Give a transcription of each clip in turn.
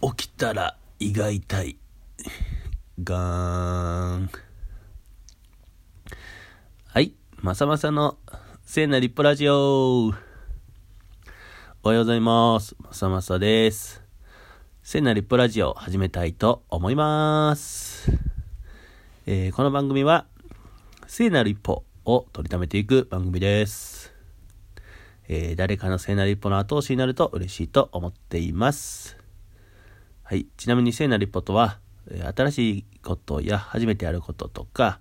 起きたら胃が痛い。ガーン。はい、まさまさの聖な立派ラジオ。おはようございます。まさまさです。聖な立派ラジオを始めたいと思います。えーこの番組は聖なる一歩を取りためていく番組です。えー誰かの聖なる一歩の後押しになると嬉しいと思っています。はい。ちなみに聖なる一歩とは、新しいことや初めてやることとか、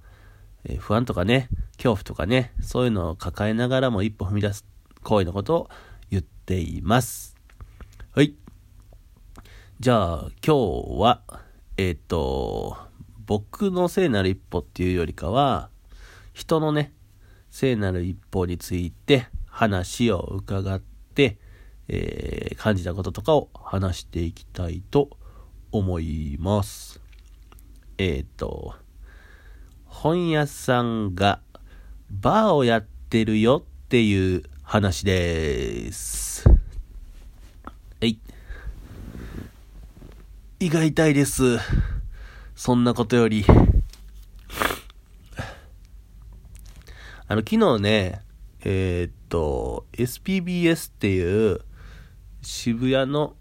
不安とかね、恐怖とかね、そういうのを抱えながらも一歩踏み出す行為のことを言っています。はい。じゃあ、今日は、えっ、と、僕の聖なる一歩っていうよりかは、人のね、聖なる一歩について話を伺って、えー感じたこととかを話していきたいと思います。えっ、と、本屋さんがバーをやってるよっていう話です。はい。胃が痛いです。そんなことより。あの、昨日ね、えーっと、SPBS っていう渋谷の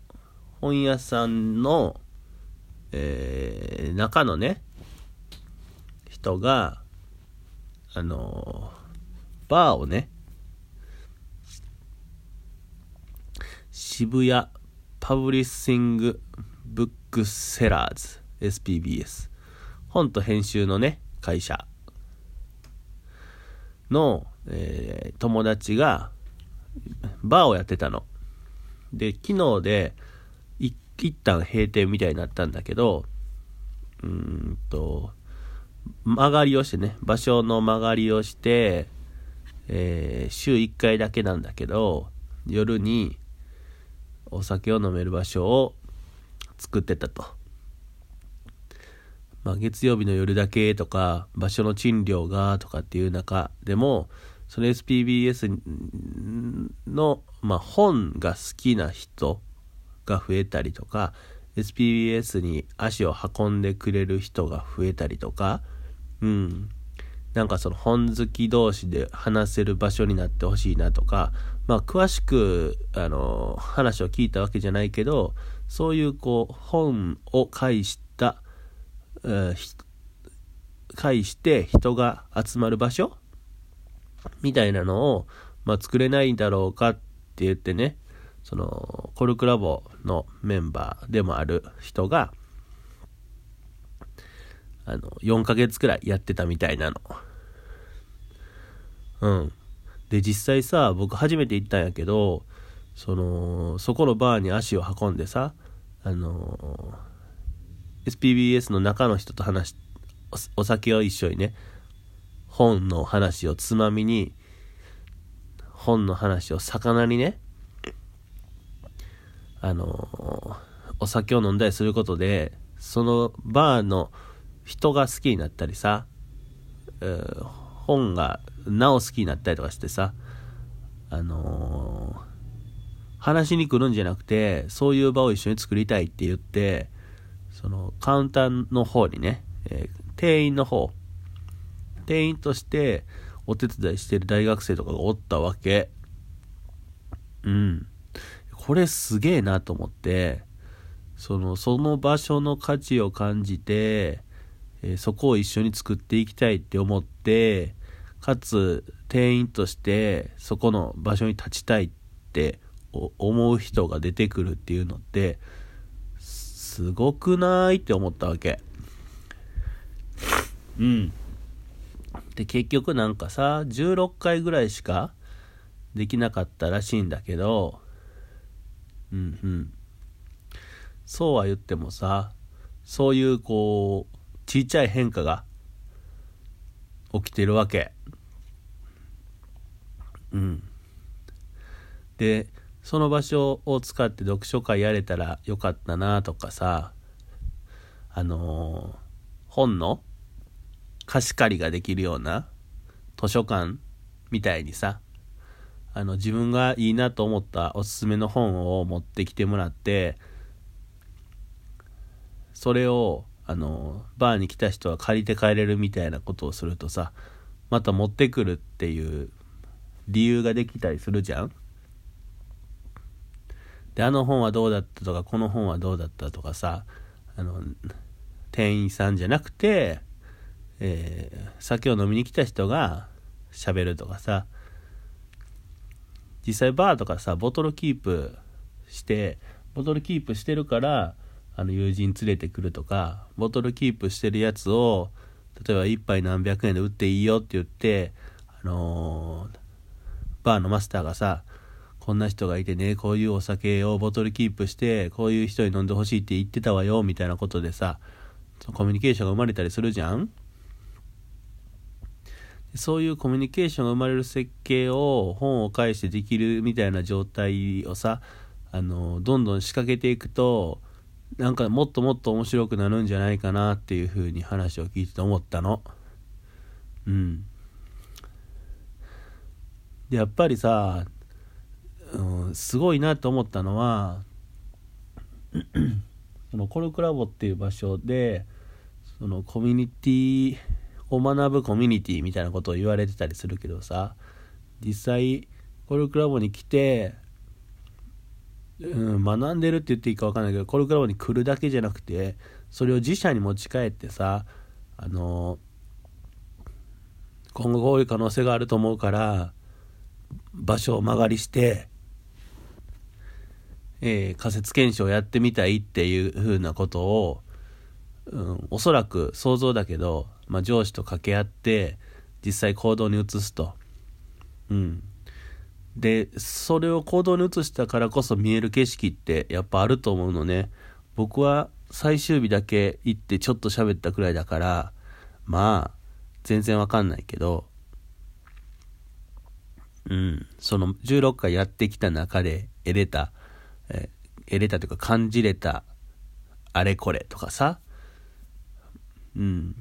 本屋さんの、えー中のね、人が、あの、バーをね、渋谷パブリッシングブックセラーズ SPBS 本と編集のね会社の、えー友達がバーをやってたの。で昨日でい一旦閉店みたいになったんだけどうーんと曲がりをしてね場所の曲がりをして、えー週1回だけなんだけど夜にお酒を飲める場所を作ってたと。まあ、月曜日の夜だけとか場所の賃料がとかっていう中でもその SPBS の、まあ、本が好きな人が増えたりとか SPBS に足を運んでくれる人が増えたりとかうん。なんかその本好き同士で話せる場所になってほしいなとか、まあ詳しく、あの、話を聞いたわけじゃないけど、そういうこう、本を介した、えー介して人が集まる場所みたいなのを、まあ作れないんだろうかって言ってね、その、コルクラボのメンバーでもある人が、あの、4ヶ月くらいやってたみたいなの。うん。で、実際さ、僕初めて行ったんやけど、その、そこのバーに足を運んでさ、あの、SPBS の中の人と話し、お酒を一緒にね、本の話をつまみに、本の話を魚にね、あの、お酒を飲んだりすることで、そのバーの人が好きになったりさ、本がなお好きになったりとかしてさ、あのー話しに来るんじゃなくて、そういう場を一緒に作りたいって言って、そのカウンターの方にね、えー店員の方、店員としてお手伝いしてる大学生とかがおったわけ。うん。これすげえなと思って、その、その場所の価値を感じて、えそこを一緒に作っていきたいって思って、かつ店員としてそこの場所に立ちたいって思う人が出てくるっていうのって、すごくないって思ったわけ。うん。で、結局なんかさ、16回ぐらいしかできなかったらしいんだけど、うんうん。そうは言ってもさ、そういうこう、ちっちゃい変化が起きてるわけ。うん。で、その場所を使って読書会やれたらよかったなとかさ、あのー本の貸し借りができるような図書館みたいにさ、あの自分がいいなと思ったおすすめの本を持ってきてもらってそれをあのバーに来た人は借りて帰れるみたいなことをするとさまた持ってくるっていう理由ができたりするじゃん。であの本はどうだったとかこの本はどうだったとかさあの店員さんじゃなくて、えー、酒を飲みに来た人が喋るとかさ。実際バーとかさボトルキープしてボトルキープしてるからあの友人連れてくるとかボトルキープしてるやつを例えば1杯何百円で売っていいよって言って、あのー、バーのマスターがさこんな人がいてねこういうお酒をボトルキープしてこういう人に飲んでほしいって言ってたわよみたいなことでさコミュニケーションが生まれたりするじゃん。そういうコミュニケーションが生まれる設計を本を介してできるみたいな状態をさあのどんどん仕掛けていくとなんかもっともっと面白くなるんじゃないかなっていうふうに話を聞いてて思ったの。うん。でやっぱりさ、うん、すごいなと思ったのはそのコルクラボっていう場所でそのコミュニティを学ぶコミュニティみたいなことを言われてたりするけどさ実際コルクラボに来てうん、学んでるって言っていいか分かんないけどコルクラボに来るだけじゃなくてそれを自社に持ち帰ってさあの今後こういう可能性があると思うから場所を間借りして、えー、仮説検証やってみたいっていうふうなことを、うん、おそらく想像だけど、まあ、上司と掛け合って実際行動に移すと。うん。でそれを行動に移したからこそ見える景色ってやっぱあると思うのね。僕は最終日だけ行ってちょっと喋ったくらいだからまあ全然わかんないけど。うん。その16回やってきた中で得れた、え得れたというか感じれたあれこれとかさ。うん。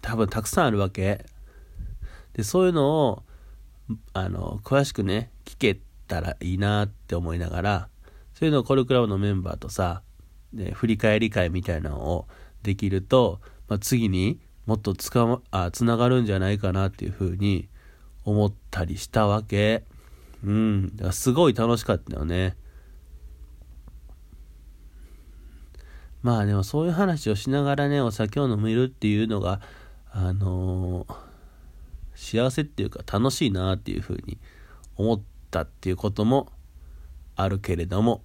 多分たくさんあるわけ。でそういうのをあの詳しくね聞けたらいいなって思いながらそういうのをコルクラブのメンバーとさで振り返り会みたいなのをできると、まあ、次にもっとつか、ま、あつながるんじゃないかなっていうふうに思ったりしたわけ。うん。すごい楽しかったよね。まあでもそういう話をしながらねお酒を飲めるっていうのがあのー幸せっていうか楽しいなっていうふうに思ったっていうこともあるけれども。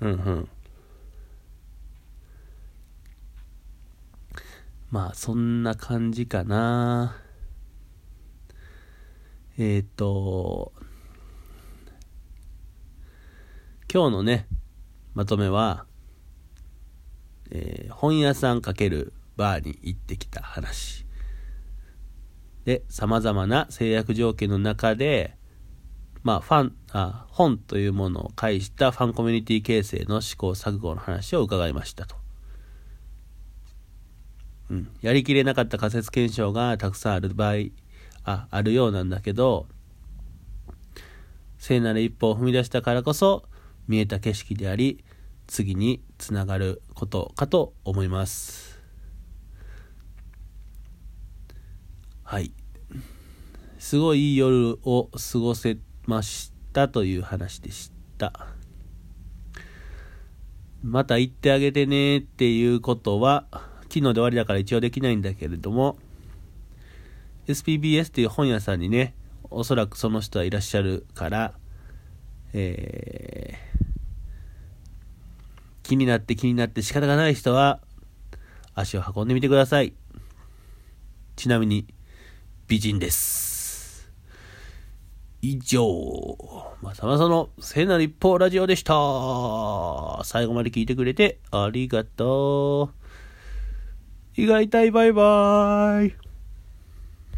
うんうん。まあそんな感じかな。えっ、ー、と今日のねまとめは、えー、本屋さん×バーに行ってきた話。で様々な制約条件の中でまあファンあ本というものを介したファンコミュニティ形成の試行錯誤の話を伺いましたと、うん、やりきれなかった仮説検証がたくさんある場合ああるようなんだけど聖なる一歩を踏み出したからこそ見えた景色であり次につながることかと思います。はいすごいいい夜を過ごせましたという話でしたまた行ってあげてねっていうことは昨日で終わりだから一応できないんだけれども SPBS っていう本屋さんにねおそらくその人はいらっしゃるからえー、気になって気になって仕方がない人は足を運んでみてくださいちなみに美人です。以上、まさまさの聖なる一方ラジオでした。最後まで聞いてくれてありがとう。胃が痛いバイバーイ。